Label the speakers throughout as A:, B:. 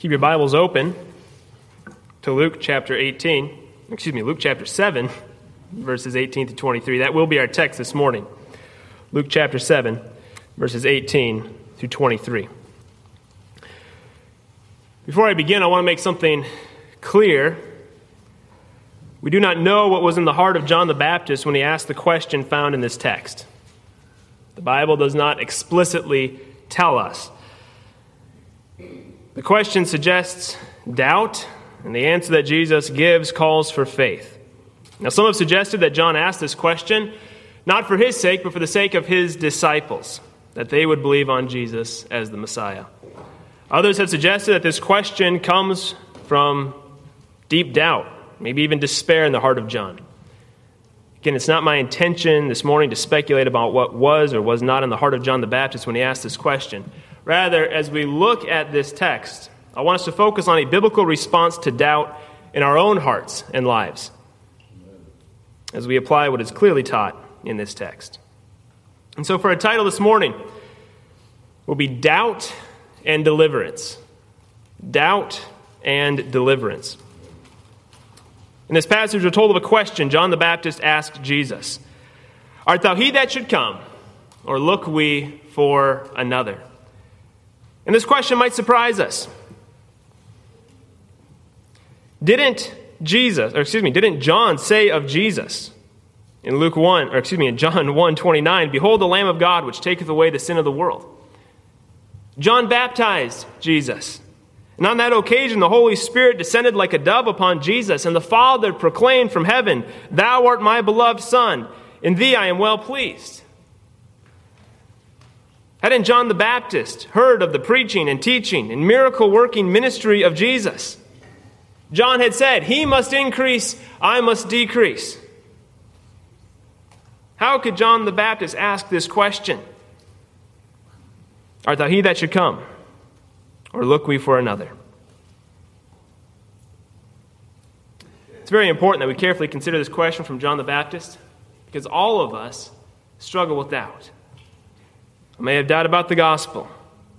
A: Keep your Bibles open to Luke chapter 18. Excuse me, Luke chapter 7, verses 18 to 23. That will be our text this morning. Luke chapter 7, verses 18 through 23. Before I begin, I want to make something clear. We do not know what was in the heart of John the Baptist when he asked the question found in this text. The Bible does not explicitly tell us. The question suggests doubt, and the answer that Jesus gives calls for faith. Now, some have suggested that John asked this question not for his sake, but for the sake of his disciples, that they would believe on Jesus as the Messiah. Others have suggested that this question comes from deep doubt, maybe even despair in the heart of John. Again, it's not my intention this morning to speculate about what was or was not in the heart of John the Baptist when he asked this question. Rather, as we look at this text, I want us to focus on a biblical response to doubt in our own hearts and lives as we apply what is clearly taught in this text. And so, for a title this morning, will be Doubt and Deliverance. Doubt and Deliverance. In this passage, we're told of a question John the Baptist asked Jesus Art thou he that should come, or look we for another? And this question might surprise us. Didn't Jesus, or excuse me, didn't John say of Jesus in Luke 1, or excuse me, in John 1 29, Behold the Lamb of God which taketh away the sin of the world? John baptized Jesus. And on that occasion, the Holy Spirit descended like a dove upon Jesus, and the Father proclaimed from heaven, Thou art my beloved Son, in thee I am well pleased. Hadn't John the Baptist heard of the preaching and teaching and miracle working ministry of Jesus? John had said, He must increase, I must decrease. How could John the Baptist ask this question? Art thou he that should come? Or look we for another? It's very important that we carefully consider this question from John the Baptist because all of us struggle with doubt. I may have doubt about the gospel.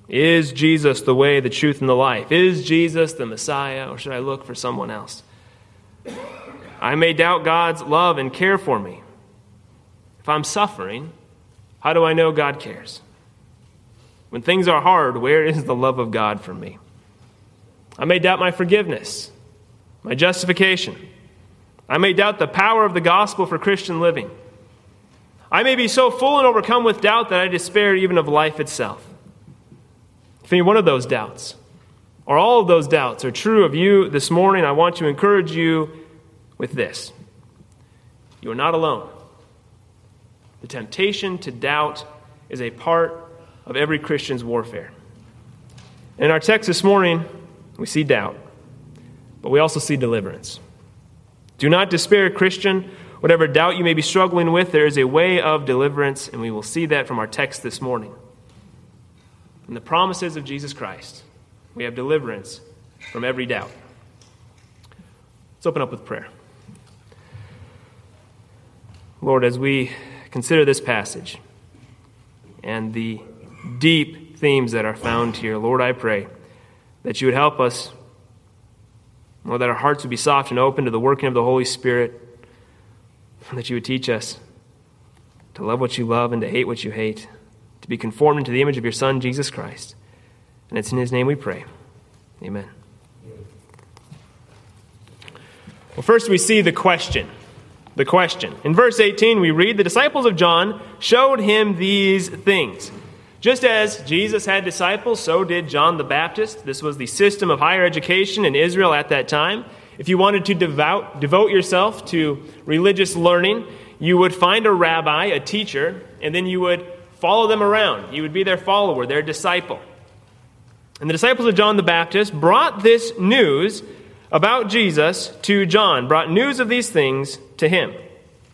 A: Is Jesus the way, the truth, and the life? Is Jesus the Messiah, or should I look for someone else? I may doubt God's love and care for me. If I'm suffering, how do I know God cares? When things are hard, where is the love of God for me? I may doubt my forgiveness, my justification. I may doubt the power of the gospel for Christian living. I may be so full and overcome with doubt that I despair even of life itself. If any one of those doubts, or all of those doubts, are true of you this morning, I want to encourage you with this You are not alone. The temptation to doubt is a part of every Christian's warfare. In our text this morning, we see doubt, but we also see deliverance. Do not despair, Christian. Whatever doubt you may be struggling with, there is a way of deliverance, and we will see that from our text this morning in the promises of Jesus Christ, we have deliverance from every doubt. Let's open up with prayer. Lord, as we consider this passage and the deep themes that are found here, Lord, I pray that you would help us, Lord, that our hearts would be soft and open to the working of the Holy Spirit, that you would teach us to love what you love and to hate what you hate to be conformed into the image of your Son, Jesus Christ. And it's in his name we pray. Amen. Well, first we see the question. The question. In verse 18, we read The disciples of John showed him these things. Just as Jesus had disciples, so did John the Baptist. This was the system of higher education in Israel at that time. If you wanted to devout, devote yourself to religious learning, you would find a rabbi, a teacher, and then you would follow them around. You would be their follower, their disciple. And the disciples of John the Baptist brought this news about Jesus to John, brought news of these things to him.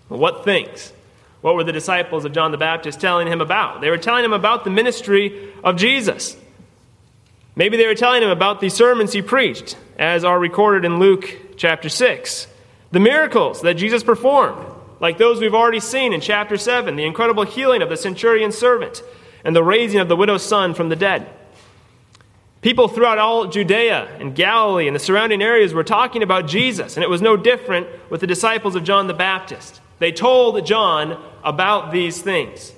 A: what things? What were the disciples of John the Baptist telling him about? They were telling him about the ministry of Jesus. Maybe they were telling him about the sermons he preached, as are recorded in Luke chapter 6, the miracles that Jesus performed, like those we've already seen in chapter 7, the incredible healing of the centurion's servant and the raising of the widow's son from the dead. People throughout all Judea and Galilee and the surrounding areas were talking about Jesus, and it was no different with the disciples of John the Baptist. They told John about these things.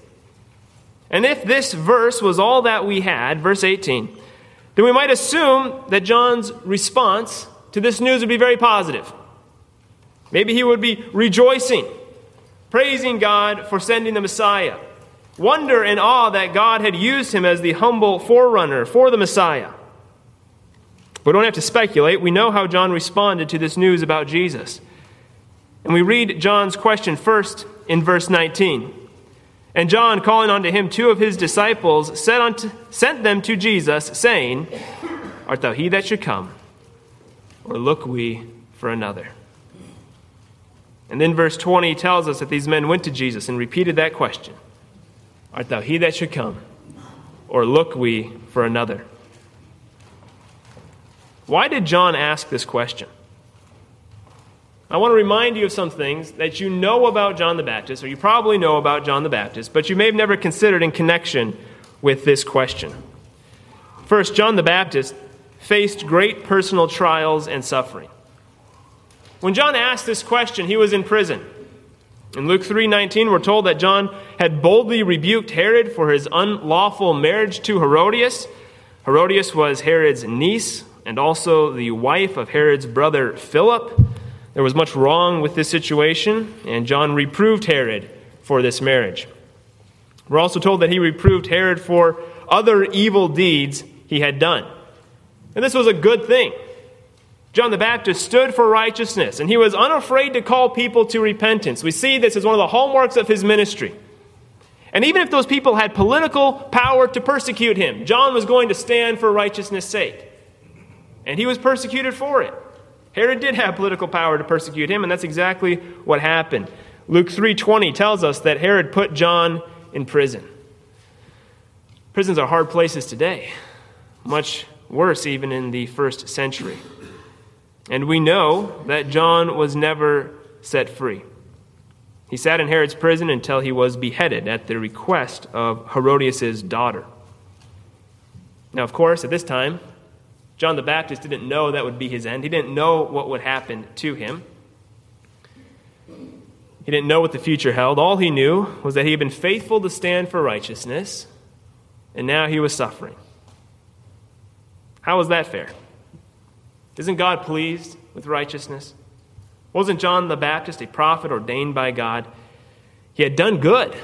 A: And if this verse was all that we had, verse 18, then we might assume that John's response to this news would be very positive. Maybe he would be rejoicing, praising God for sending the Messiah, wonder and awe that God had used him as the humble forerunner for the Messiah. We don't have to speculate. We know how John responded to this news about Jesus. And we read John's question first in verse 19. And John, calling unto him two of his disciples, unto, sent them to Jesus, saying, Art thou he that should come, or look we for another? And then verse 20 tells us that these men went to Jesus and repeated that question Art thou he that should come, or look we for another? Why did John ask this question? I want to remind you of some things that you know about John the Baptist, or you probably know about John the Baptist, but you may have never considered in connection with this question. First, John the Baptist faced great personal trials and suffering. When John asked this question, he was in prison. In Luke 3:19 we're told that John had boldly rebuked Herod for his unlawful marriage to Herodias. Herodias was Herod's niece and also the wife of Herod's brother Philip. There was much wrong with this situation, and John reproved Herod for this marriage. We're also told that he reproved Herod for other evil deeds he had done. And this was a good thing. John the Baptist stood for righteousness, and he was unafraid to call people to repentance. We see this as one of the hallmarks of his ministry. And even if those people had political power to persecute him, John was going to stand for righteousness' sake. And he was persecuted for it. Herod did have political power to persecute him, and that's exactly what happened. Luke 3:20 tells us that Herod put John in prison. Prisons are hard places today, much worse even in the first century. And we know that John was never set free. He sat in Herod's prison until he was beheaded at the request of Herodias' daughter. Now, of course, at this time, John the Baptist didn't know that would be his end. He didn't know what would happen to him. He didn't know what the future held. All he knew was that he had been faithful to stand for righteousness, and now he was suffering. How was that fair? Isn't God pleased with righteousness? Wasn't John the Baptist a prophet ordained by God? He had done good.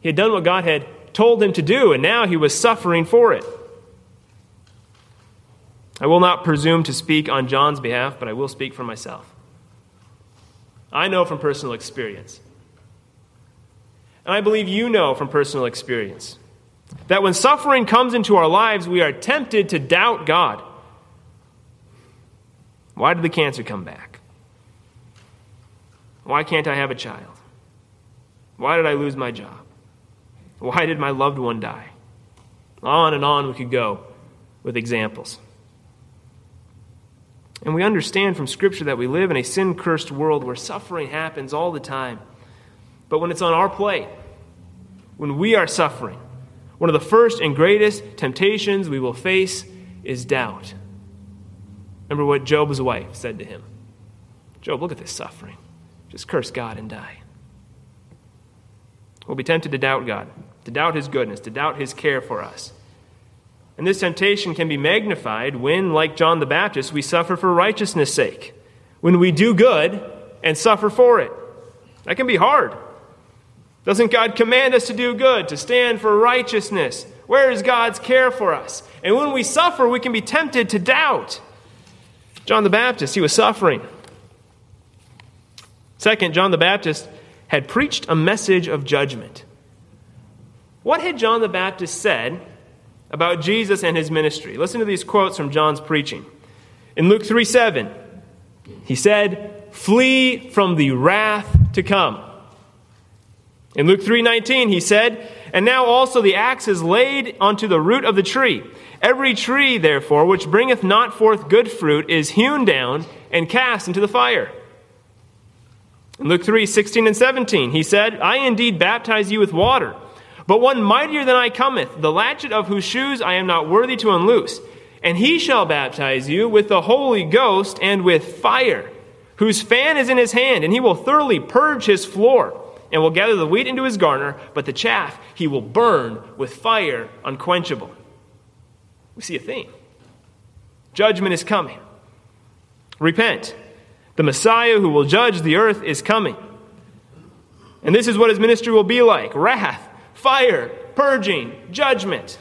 A: He had done what God had told him to do, and now he was suffering for it. I will not presume to speak on John's behalf, but I will speak for myself. I know from personal experience, and I believe you know from personal experience, that when suffering comes into our lives, we are tempted to doubt God. Why did the cancer come back? Why can't I have a child? Why did I lose my job? Why did my loved one die? On and on we could go with examples. And we understand from Scripture that we live in a sin cursed world where suffering happens all the time. But when it's on our plate, when we are suffering, one of the first and greatest temptations we will face is doubt. Remember what Job's wife said to him Job, look at this suffering. Just curse God and die. We'll be tempted to doubt God, to doubt His goodness, to doubt His care for us. And this temptation can be magnified when, like John the Baptist, we suffer for righteousness' sake. When we do good and suffer for it. That can be hard. Doesn't God command us to do good, to stand for righteousness? Where is God's care for us? And when we suffer, we can be tempted to doubt. John the Baptist, he was suffering. Second, John the Baptist had preached a message of judgment. What had John the Baptist said about Jesus and his ministry. Listen to these quotes from John's preaching. In Luke 3 7, he said, Flee from the wrath to come. In Luke 3:19 he said, "And now also the axe is laid unto the root of the tree. Every tree therefore which bringeth not forth good fruit is hewn down and cast into the fire." In Luke 3:16 and 17 he said, "I indeed baptize you with water, but one mightier than I cometh, the latchet of whose shoes I am not worthy to unloose. And he shall baptize you with the Holy Ghost and with fire, whose fan is in his hand, and he will thoroughly purge his floor, and will gather the wheat into his garner, but the chaff he will burn with fire unquenchable. We see a theme. Judgment is coming. Repent. The Messiah who will judge the earth is coming. And this is what his ministry will be like wrath, fire, purging, judgment.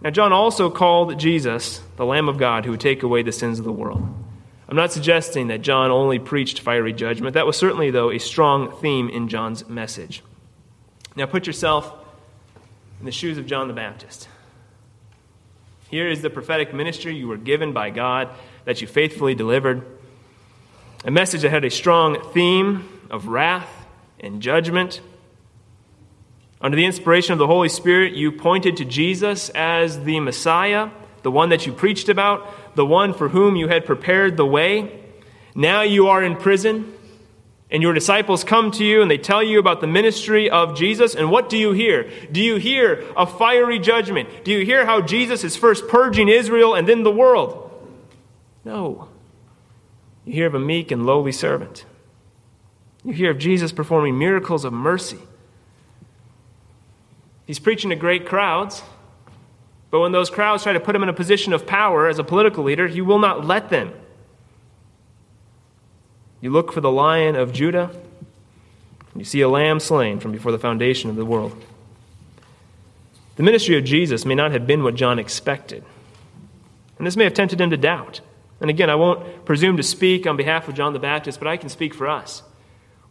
A: Now, John also called Jesus the Lamb of God who would take away the sins of the world. I'm not suggesting that John only preached fiery judgment. That was certainly, though, a strong theme in John's message. Now, put yourself in the shoes of John the Baptist. Here is the prophetic ministry you were given by God that you faithfully delivered. A message that had a strong theme of wrath and judgment. Under the inspiration of the Holy Spirit, you pointed to Jesus as the Messiah, the one that you preached about, the one for whom you had prepared the way. Now you are in prison, and your disciples come to you and they tell you about the ministry of Jesus. And what do you hear? Do you hear a fiery judgment? Do you hear how Jesus is first purging Israel and then the world? No. You hear of a meek and lowly servant. You hear of Jesus performing miracles of mercy He's preaching to great crowds, but when those crowds try to put him in a position of power as a political leader, he will not let them. You look for the lion of Judah, and you see a lamb slain from before the foundation of the world. The ministry of Jesus may not have been what John expected, and this may have tempted him to doubt. And again, I won't presume to speak on behalf of John the Baptist, but I can speak for us.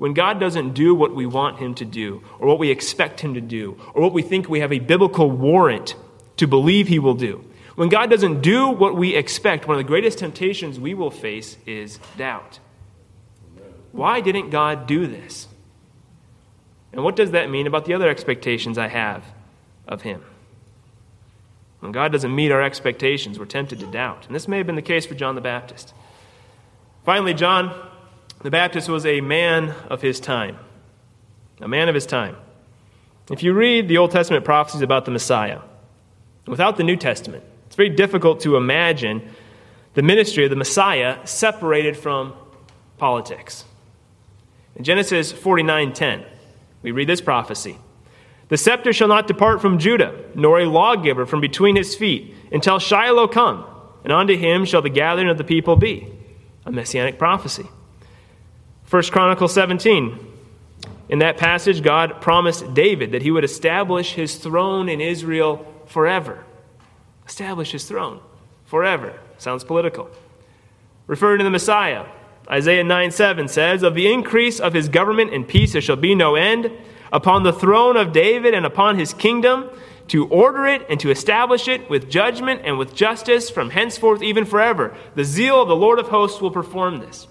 A: When God doesn't do what we want Him to do, or what we expect Him to do, or what we think we have a biblical warrant to believe He will do, when God doesn't do what we expect, one of the greatest temptations we will face is doubt. Why didn't God do this? And what does that mean about the other expectations I have of Him? When God doesn't meet our expectations, we're tempted to doubt. And this may have been the case for John the Baptist. Finally, John the Baptist was a man of his time. A man of his time. If you read the Old Testament prophecies about the Messiah, without the New Testament, it's very difficult to imagine the ministry of the Messiah separated from politics. In Genesis 49:10, we read this prophecy. The scepter shall not depart from Judah, nor a lawgiver from between his feet, until Shiloh come, and unto him shall the gathering of the people be. A messianic prophecy. 1 Chronicles 17. In that passage, God promised David that he would establish his throne in Israel forever. Establish his throne forever. Sounds political. Referring to the Messiah, Isaiah 9 7 says, Of the increase of his government and peace there shall be no end, upon the throne of David and upon his kingdom, to order it and to establish it with judgment and with justice from henceforth even forever. The zeal of the Lord of hosts will perform this.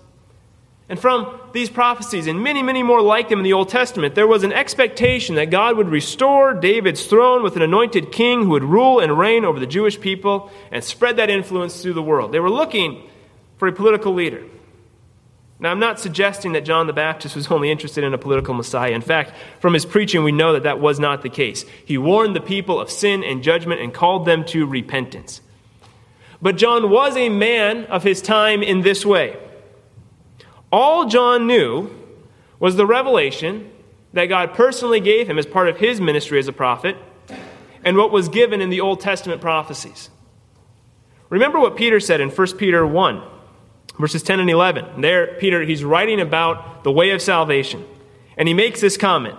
A: And from these prophecies and many, many more like them in the Old Testament, there was an expectation that God would restore David's throne with an anointed king who would rule and reign over the Jewish people and spread that influence through the world. They were looking for a political leader. Now, I'm not suggesting that John the Baptist was only interested in a political Messiah. In fact, from his preaching, we know that that was not the case. He warned the people of sin and judgment and called them to repentance. But John was a man of his time in this way. All John knew was the revelation that God personally gave him as part of his ministry as a prophet and what was given in the Old Testament prophecies. Remember what Peter said in 1 Peter 1, verses 10 and 11. There, Peter, he's writing about the way of salvation. And he makes this comment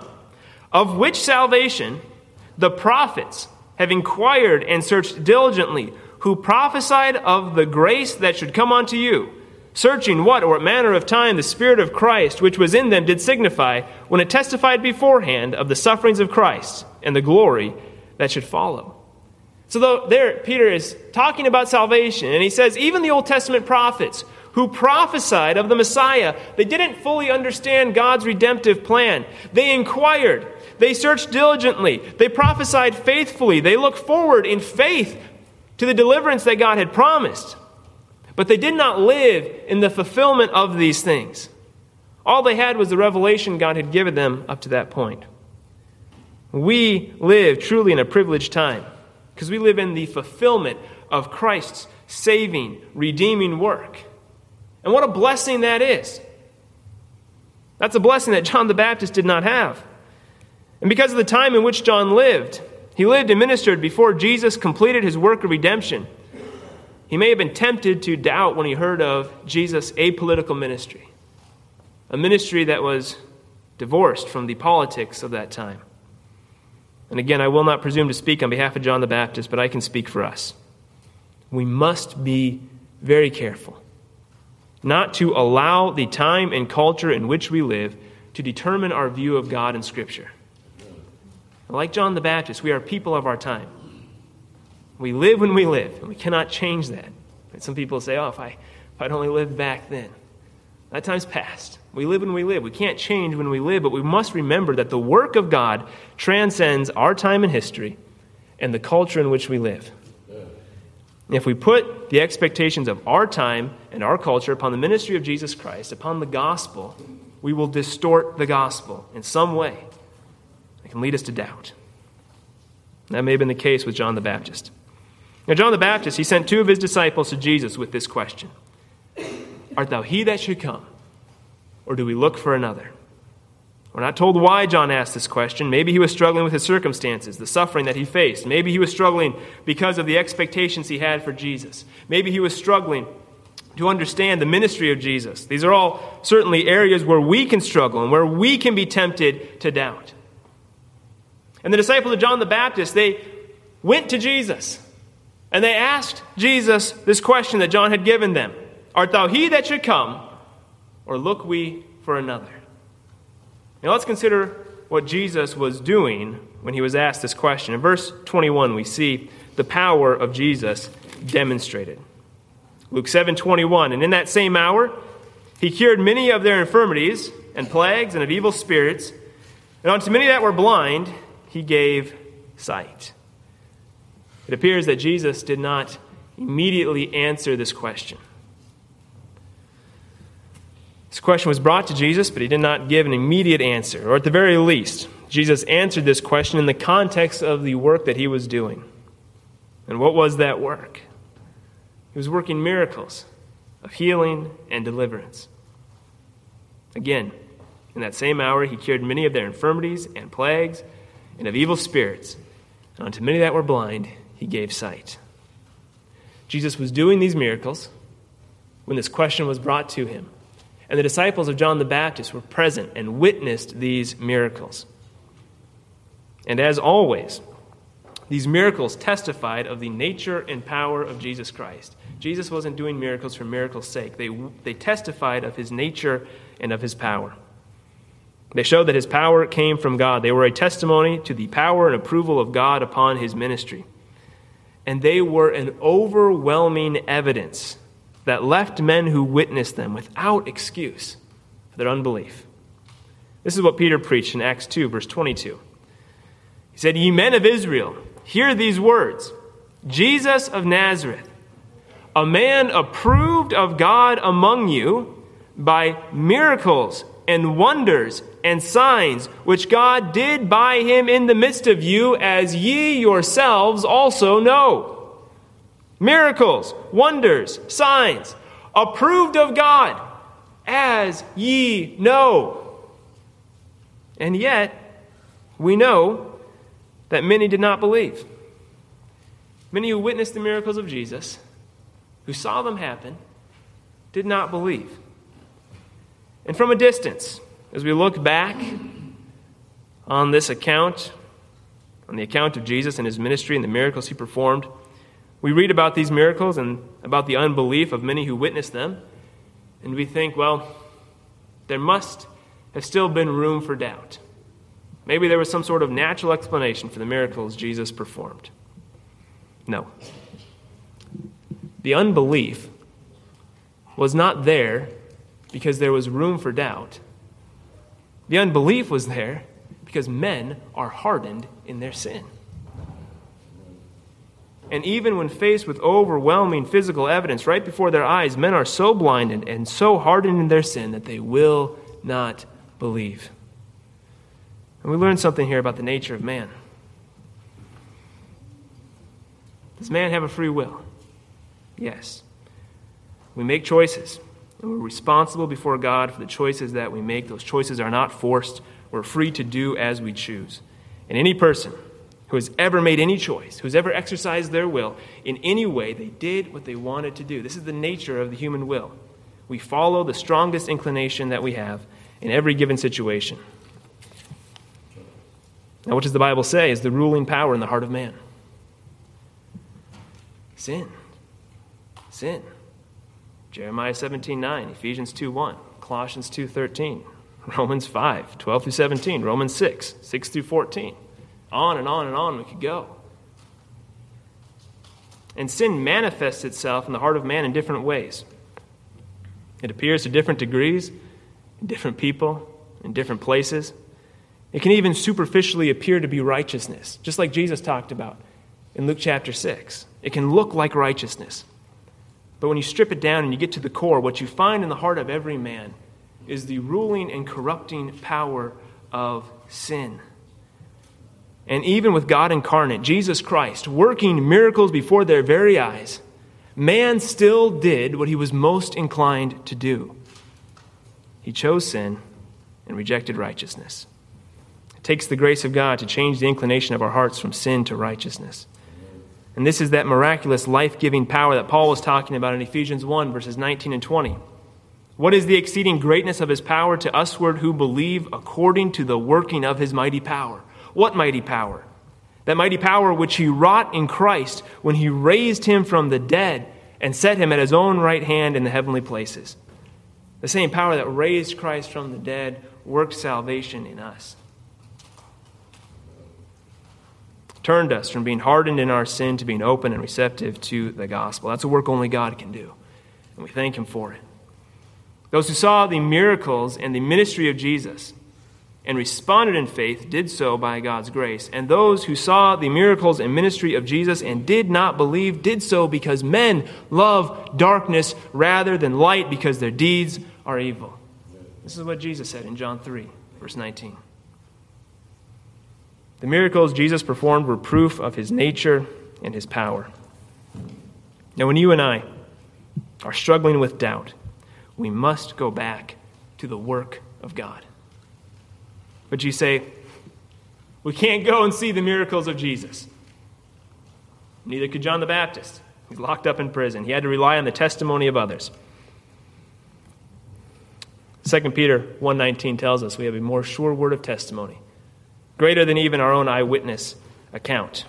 A: Of which salvation the prophets have inquired and searched diligently, who prophesied of the grace that should come unto you searching what or what manner of time the Spirit of Christ, which was in them, did signify, when it testified beforehand of the sufferings of Christ and the glory that should follow. So, there, Peter is talking about salvation, and he says, even the Old Testament prophets who prophesied of the Messiah, they didn't fully understand God's redemptive plan. They inquired, they searched diligently, they prophesied faithfully, they looked forward in faith to the deliverance that God had promised. But they did not live in the fulfillment of these things. All they had was the revelation God had given them up to that point. We live truly in a privileged time because we live in the fulfillment of Christ's saving, redeeming work. And what a blessing that is. That's a blessing that John the Baptist did not have. And because of the time in which John lived, he lived and ministered before Jesus completed his work of redemption. He may have been tempted to doubt when he heard of Jesus' apolitical ministry, a ministry that was divorced from the politics of that time. And again, I will not presume to speak on behalf of John the Baptist, but I can speak for us. We must be very careful not to allow the time and culture in which we live to determine our view of God and Scripture. Like John the Baptist, we are people of our time. We live when we live, and we cannot change that. And some people say, oh, if I, if I'd only lived back then. That time's past. We live when we live. We can't change when we live, but we must remember that the work of God transcends our time and history and the culture in which we live. If we put the expectations of our time and our culture upon the ministry of Jesus Christ, upon the gospel, we will distort the gospel in some way That can lead us to doubt. That may have been the case with John the Baptist. Now, John the Baptist, he sent two of his disciples to Jesus with this question Art thou he that should come, or do we look for another? We're not told why John asked this question. Maybe he was struggling with his circumstances, the suffering that he faced. Maybe he was struggling because of the expectations he had for Jesus. Maybe he was struggling to understand the ministry of Jesus. These are all certainly areas where we can struggle and where we can be tempted to doubt. And the disciples of John the Baptist, they went to Jesus and they asked Jesus this question that John had given them Art thou he that should come, or look we for another? Now let's consider what Jesus was doing when he was asked this question. In verse 21, we see the power of Jesus demonstrated. Luke 7 21, and in that same hour, he cured many of their infirmities and plagues and of evil spirits, and unto many that were blind, he gave sight. It appears that Jesus did not immediately answer this question. This question was brought to Jesus, but he did not give an immediate answer. Or at the very least, Jesus answered this question in the context of the work that he was doing. And what was that work? He was working miracles of healing and deliverance. Again, in that same hour, he cured many of their infirmities and plagues and of evil spirits. And unto many that were blind, he gave sight. Jesus was doing these miracles when this question was brought to him. And the disciples of John the Baptist were present and witnessed these miracles. And as always, these miracles testified of the nature and power of Jesus Christ. Jesus wasn't doing miracles for miracles' sake, they, they testified of his nature and of his power. They showed that his power came from God. They were a testimony to the power and approval of God upon his ministry. And they were an overwhelming evidence that left men who witnessed them without excuse for their unbelief. This is what Peter preached in Acts 2, verse 22. He said, Ye men of Israel, hear these words Jesus of Nazareth, a man approved of God among you by miracles and wonders and signs which God did by him in the midst of you, as ye yourselves also know. Miracles, wonders, signs, approved of God, as ye know. And yet, we know that many did not believe. Many who witnessed the miracles of Jesus, who saw them happen, did not believe. And from a distance, as we look back on this account, on the account of Jesus and his ministry and the miracles he performed, we read about these miracles and about the unbelief of many who witnessed them, and we think, well, there must have still been room for doubt. Maybe there was some sort of natural explanation for the miracles Jesus performed. No. The unbelief was not there because there was room for doubt. The unbelief was there because men are hardened in their sin. And even when faced with overwhelming physical evidence right before their eyes, men are so blinded and so hardened in their sin that they will not believe. And we learn something here about the nature of man. Does man have a free will? Yes. We make choices, we're responsible before God for the choices that we make. Those choices are not forced, we're free to do as we choose. And any person who has ever made any choice, who's ever exercised their will in any way, they did what they wanted to do. This is the nature of the human will. We follow the strongest inclination that we have in every given situation. Now, what does the Bible say is the ruling power in the heart of man? Sin. Sin. Jeremiah 17 9, Ephesians 2 1, Colossians 2 13, Romans 5 12 through 17, Romans 6 6 through 14. On and on and on we could go. And sin manifests itself in the heart of man in different ways. It appears to different degrees, in different people, in different places. It can even superficially appear to be righteousness, just like Jesus talked about in Luke chapter 6. It can look like righteousness. But when you strip it down and you get to the core, what you find in the heart of every man is the ruling and corrupting power of sin. And even with God incarnate, Jesus Christ, working miracles before their very eyes, man still did what he was most inclined to do. He chose sin and rejected righteousness It takes the grace of God to change the inclination of our hearts from sin to righteousness. And this is that miraculous life giving power that Paul was talking about in Ephesians 1, verses 19 and 20. What is the exceeding greatness of his power to usward who believe according to the working of his mighty power? What mighty power? That mighty power which he wrought in Christ when he raised him from the dead and set him at his own right hand in the heavenly places. The same power that raised Christ from the dead works salvation in us. Turned us from being hardened in our sin to being open and receptive to the gospel. That's a work only God can do, and we thank Him for it. Those who saw the miracles and the ministry of Jesus and responded in faith did so by God's grace. And those who saw the miracles and ministry of Jesus and did not believe did so because men love darkness rather than light because their deeds are evil. This is what Jesus said in John 3, verse 19. The miracles Jesus performed were proof of his nature and his power. Now, when you and I are struggling with doubt, we must go back to the work of God. But you say, we can't go and see the miracles of Jesus. Neither could John the Baptist. He's locked up in prison. He had to rely on the testimony of others. 2 Peter 1:19 tells us we have a more sure word of testimony greater than even our own eyewitness account.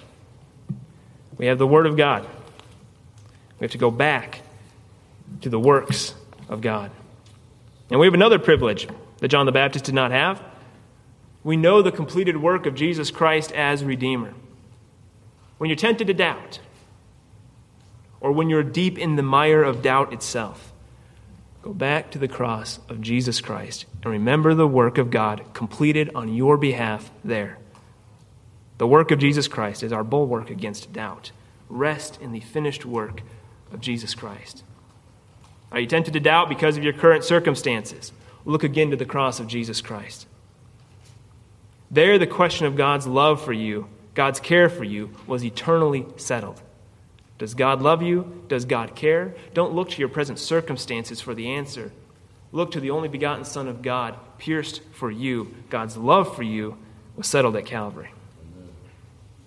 A: We have the Word of God. We have to go back to the works of God. And we have another privilege that John the Baptist did not have. We know the completed work of Jesus Christ as Redeemer. When you're tempted to doubt, or when you're deep in the mire of doubt itself, Go back to the cross of Jesus Christ and remember the work of God completed on your behalf there. The work of Jesus Christ is our bulwark against doubt. Rest in the finished work of Jesus Christ. Are you tempted to doubt because of your current circumstances? Look again to the cross of Jesus Christ. There, the question of God's love for you, God's care for you, was eternally settled. Does God love you? Does God care? Don't look to your present circumstances for the answer. Look to the only begotten Son of God, pierced for you. God's love for you was settled at Calvary.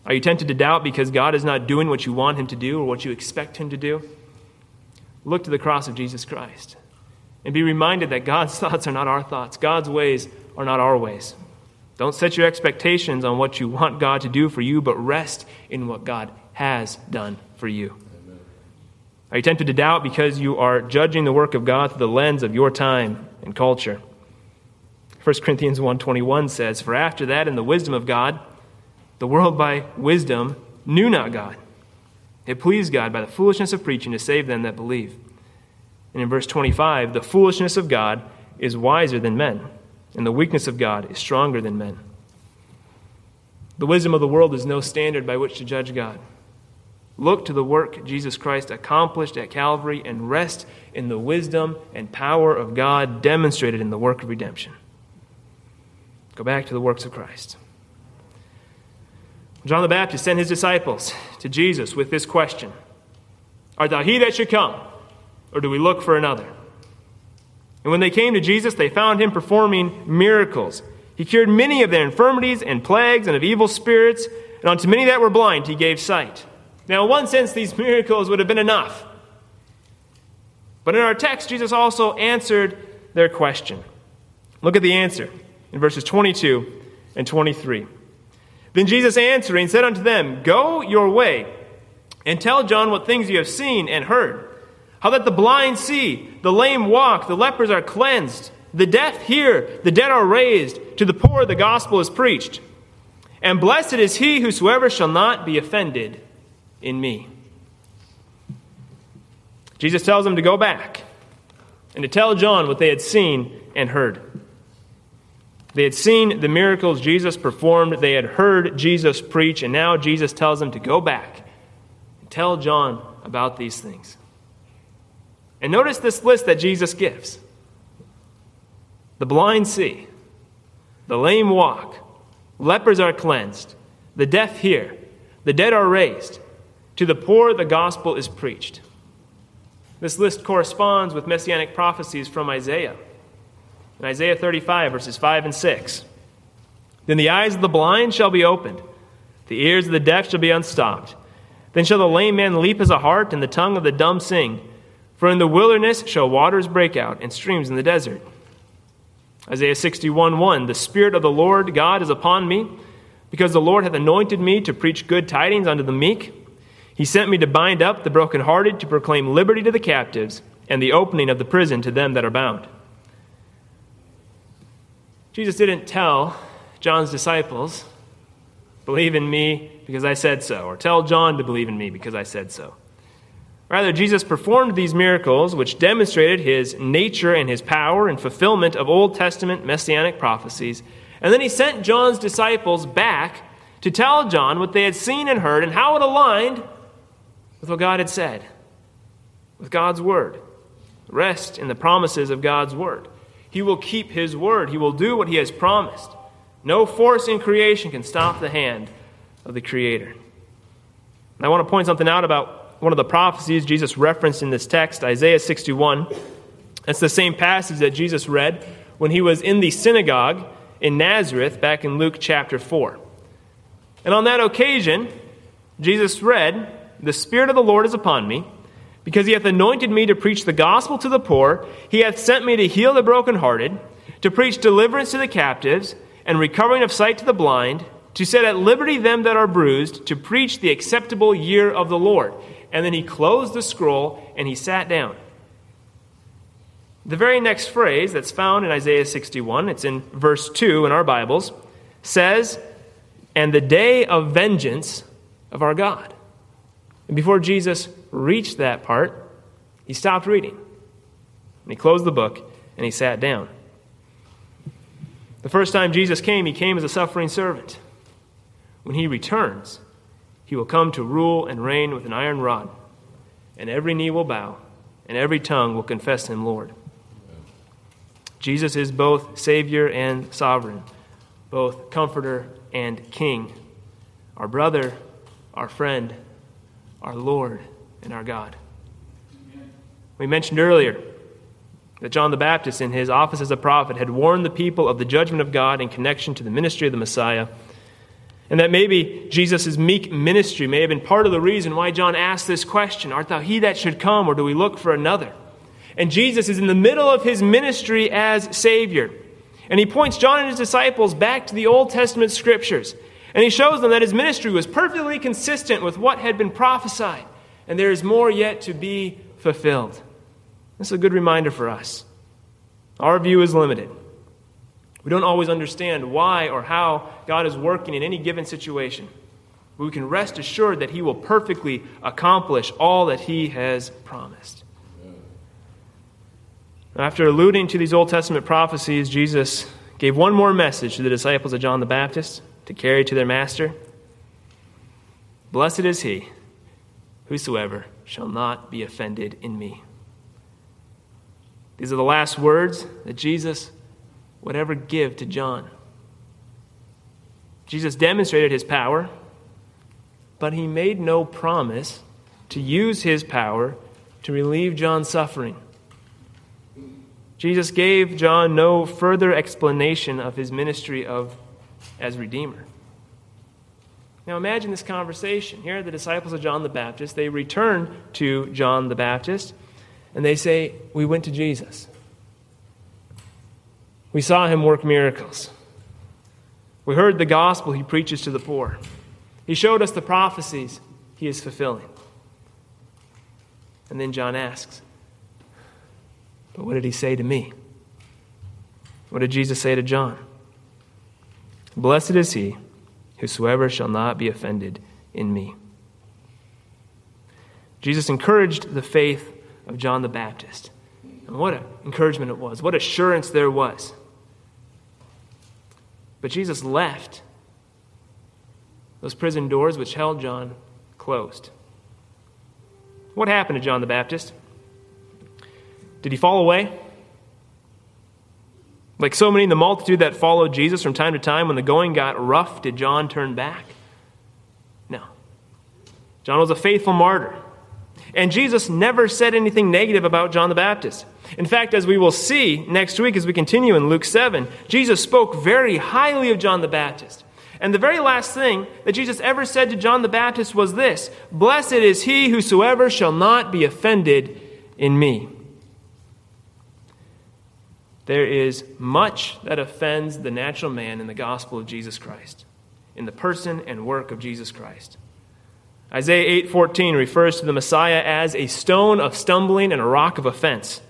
A: Are you tempted to doubt because God is not doing what you want Him to do or what you expect Him to do? Look to the cross of Jesus Christ and be reminded that God's thoughts are not our thoughts, God's ways are not our ways. Don't set your expectations on what you want God to do for you, but rest in what God has done for you. Are you tempted to doubt because you are judging the work of God through the lens of your time and culture? 1 Corinthians 1:21 says, "For after that in the wisdom of God, the world by wisdom knew not God. It pleased God by the foolishness of preaching to save them that believe." And in verse 25, "The foolishness of God is wiser than men, and the weakness of God is stronger than men." The wisdom of the world is no standard by which to judge God. Look to the work Jesus Christ accomplished at Calvary and rest in the wisdom and power of God demonstrated in the work of redemption. Go back to the works of Christ. John the Baptist sent his disciples to Jesus with this question Art thou he that should come, or do we look for another? And when they came to Jesus, they found him performing miracles. He cured many of their infirmities and plagues and of evil spirits, and unto many that were blind he gave sight. Now, in one sense, these miracles would have been enough. But in our text, Jesus also answered their question. Look at the answer in verses 22 and 23. Then Jesus answering said unto them, Go your way, and tell John what things you have seen and heard. How that the blind see, the lame walk, the lepers are cleansed, the deaf hear, the dead are raised, to the poor the gospel is preached. And blessed is he whosoever shall not be offended in me. Jesus tells them to go back and to tell John what they had seen and heard. They had seen the miracles Jesus performed, they had heard Jesus preach, and now Jesus tells them to go back and tell John about these things. And notice this list that Jesus gives the blind see, the lame walk, lepers are cleansed, the deaf hear, the dead are raised, to the poor the gospel is preached. This list corresponds with messianic prophecies from Isaiah. In Isaiah 35, verses 5 and 6. Then the eyes of the blind shall be opened, the ears of the deaf shall be unstopped. Then shall the lame man leap as a hart, and the tongue of the dumb sing. For in the wilderness shall waters break out, and streams in the desert. Isaiah 61 1 The Spirit of the Lord God is upon me, because the Lord hath anointed me to preach good tidings unto the meek. He sent me to bind up the brokenhearted, to proclaim liberty to the captives, and the opening of the prison to them that are bound. Jesus didn't tell John's disciples, believe in me because I said so, or tell John to believe in me because I said so. Rather, Jesus performed these miracles, which demonstrated his nature and his power and fulfillment of Old Testament messianic prophecies. And then he sent John's disciples back to tell John what they had seen and heard and how it aligned with what God had said, with God's word. Rest in the promises of God's word. He will keep his word, he will do what he has promised. No force in creation can stop the hand of the Creator. And I want to point something out about one of the prophecies Jesus referenced in this text, Isaiah 61. It's the same passage that Jesus read when he was in the synagogue in Nazareth back in Luke chapter 4. And on that occasion, Jesus read, The Spirit of the Lord is upon me because he hath anointed me to preach the gospel to the poor. He hath sent me to heal the brokenhearted, to preach deliverance to the captives, and recovering of sight to the blind, to set at liberty them that are bruised, to preach the acceptable year of the Lord. And then he closed the scroll and he sat down. The very next phrase that's found in Isaiah 61, it's in verse 2 in our Bibles, says, And the day of vengeance of our God. And before Jesus reached that part, he stopped reading. And he closed the book and he sat down. The first time Jesus came, he came as a suffering servant. When he returns, he will come to rule and reign with an iron rod, and every knee will bow, and every tongue will confess him Lord. Jesus is both Savior and sovereign, both Comforter and King, our brother, our friend, our Lord and our God. We mentioned earlier that John the Baptist, in his office as a prophet, had warned the people of the judgment of God in connection to the ministry of the Messiah, and that maybe Jesus' meek ministry may have been part of the reason why John asked this question Art thou he that should come, or do we look for another? And Jesus is in the middle of his ministry as Savior. And he points John and his disciples back to the Old Testament scriptures. And he shows them that his ministry was perfectly consistent with what had been prophesied and there is more yet to be fulfilled. This is a good reminder for us. Our view is limited. We don't always understand why or how God is working in any given situation. But we can rest assured that He will perfectly accomplish all that He has promised. After alluding to these Old Testament prophecies, Jesus gave one more message to the disciples of John the Baptist to carry to their master. Blessed is he Whosoever shall not be offended in me. These are the last words that Jesus would ever give to John. Jesus demonstrated his power, but he made no promise to use his power to relieve John's suffering. Jesus gave John no further explanation of his ministry of as redeemer. Now imagine this conversation. Here are the disciples of John the Baptist. They return to John the Baptist and they say, "We went to Jesus. We saw him work miracles. We heard the gospel he preaches to the poor. He showed us the prophecies he is fulfilling." And then John asks, But what did he say to me? What did Jesus say to John? Blessed is he whosoever shall not be offended in me. Jesus encouraged the faith of John the Baptist. And what an encouragement it was, what assurance there was. But Jesus left those prison doors which held John closed. What happened to John the Baptist? Did he fall away? Like so many in the multitude that followed Jesus from time to time, when the going got rough, did John turn back? No. John was a faithful martyr. And Jesus never said anything negative about John the Baptist. In fact, as we will see next week as we continue in Luke 7, Jesus spoke very highly of John the Baptist. And the very last thing that Jesus ever said to John the Baptist was this Blessed is he whosoever shall not be offended in me. There is much that offends the natural man in the gospel of Jesus Christ, in the person and work of Jesus Christ. Isaiah 8:14 refers to the Messiah as a stone of stumbling and a rock of offense.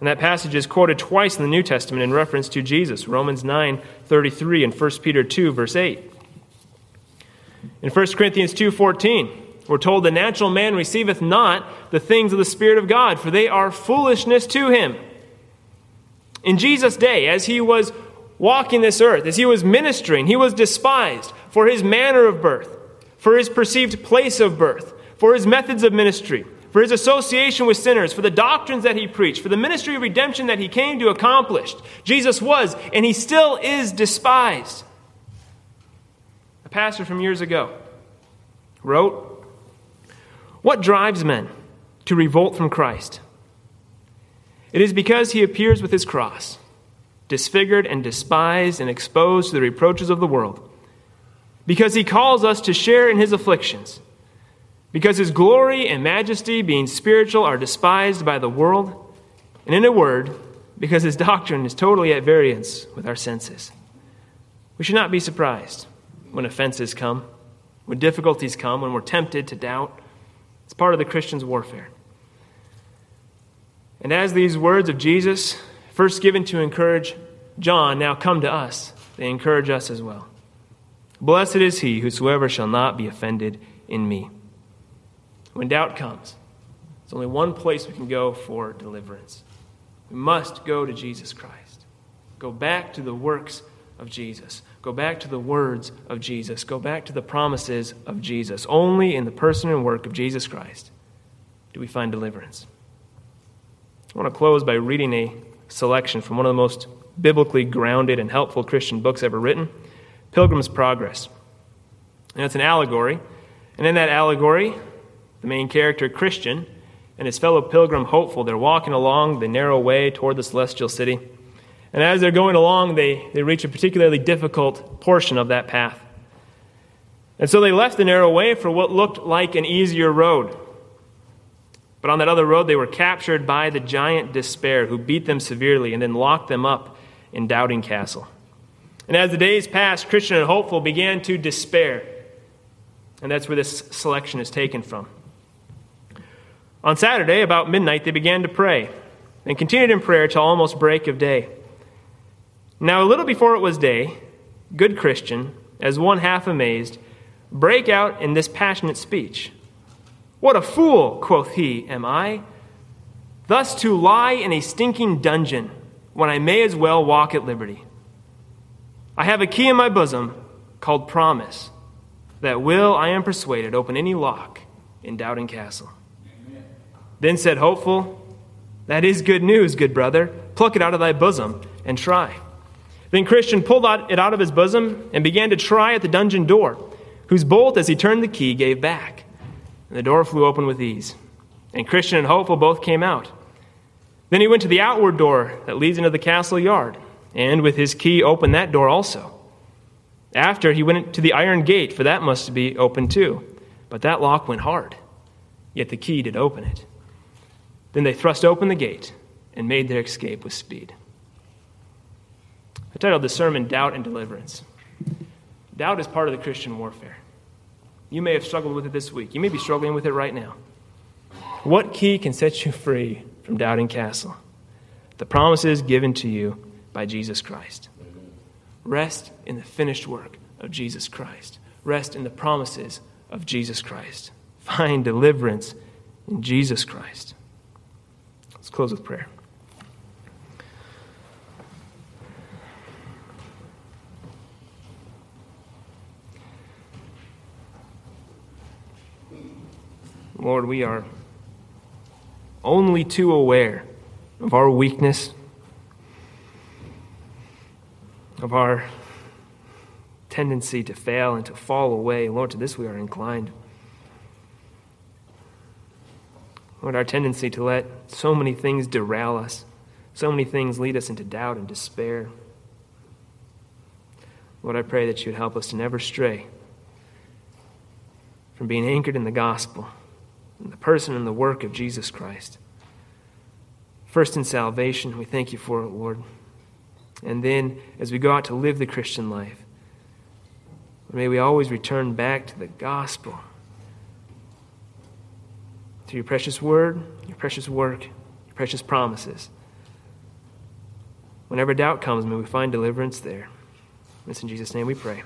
A: And that passage is quoted twice in the New Testament in reference to Jesus, Romans 9:33 and 1 Peter 2, verse 8. In 1 Corinthians 2:14, we're told the natural man receiveth not the things of the Spirit of God, for they are foolishness to him. In Jesus' day, as he was walking this earth, as he was ministering, he was despised for his manner of birth, for his perceived place of birth, for his methods of ministry for his association with sinners, for the doctrines that he preached, for the ministry of redemption that he came to accomplish. Jesus was, and he still is, despised. A pastor from years ago wrote What drives men to revolt from Christ? It is because he appears with his cross, disfigured and despised and exposed to the reproaches of the world, because he calls us to share in his afflictions because his glory and majesty, being spiritual, are despised by the world, and in a word, because his doctrine is totally at variance with our senses. We should not be surprised when offenses come, when difficulties come, when we're tempted to doubt. It's part of the Christian's warfare. And as these words of Jesus, first given to encourage John, now come to us, they encourage us as well. Blessed is he whosoever shall not be offended in me. When doubt comes, there's only one place we can go for deliverance. We must go to Jesus Christ. Go back to the works of Jesus. Go back to the words of Jesus. Go back to the promises of Jesus. Only in the person and work of Jesus Christ do we find deliverance. I want to close by reading a selection from one of the most biblically grounded and helpful Christian books ever written Pilgrim's Progress. And it's an allegory. And in that allegory, the main character, Christian, and his fellow pilgrim, Hopeful, they're walking along the narrow way toward the celestial city. And as they're going along, they, they reach a particularly difficult portion of that path. And so they left the narrow way for what looked like an easier road. But on that other road, they were captured by the giant Despair, who beat them severely and then locked them up in Doubting Castle. And as the days passed, Christian and Hopeful began to despair. And that's where this selection is taken from. On Saturday, about midnight, they began to pray and continued in prayer till almost break of day. Now, a little before it was day, good Christian, as one half amazed, brake out in this passionate speech. What a fool, quoth he, am I, thus to lie in a stinking dungeon when I may as well walk at liberty. I have a key in my bosom called promise that will, I am persuaded, open any lock in Doubting Castle. Then said Hopeful, That is good news, good brother. Pluck it out of thy bosom and try. Then Christian pulled it out of his bosom and began to try at the dungeon door, whose bolt, as he turned the key, gave back. And the door flew open with ease. And Christian and Hopeful both came out. Then he went to the outward door that leads into the castle yard, and with his key opened that door also. After, he went to the iron gate, for that must be open too. But that lock went hard, yet the key did open it. Then they thrust open the gate and made their escape with speed. I titled the sermon Doubt and Deliverance. Doubt is part of the Christian warfare. You may have struggled with it this week. You may be struggling with it right now. What key can set you free from doubting castle? The promises given to you by Jesus Christ. Rest in the finished work of Jesus Christ. Rest in the promises of Jesus Christ. Find deliverance in Jesus Christ. Let's close with prayer. Lord, we are only too aware of our weakness, of our tendency to fail and to fall away. Lord, to this we are inclined. Lord, our tendency to let so many things derail us, so many things lead us into doubt and despair. Lord, I pray that you would help us to never stray from being anchored in the gospel, in the person and the work of Jesus Christ. First in salvation, we thank you for it, Lord. And then as we go out to live the Christian life, may we always return back to the gospel, to your precious word, your precious work, your precious promises. Whenever doubt comes, may we find deliverance there. It's in Jesus' name we pray.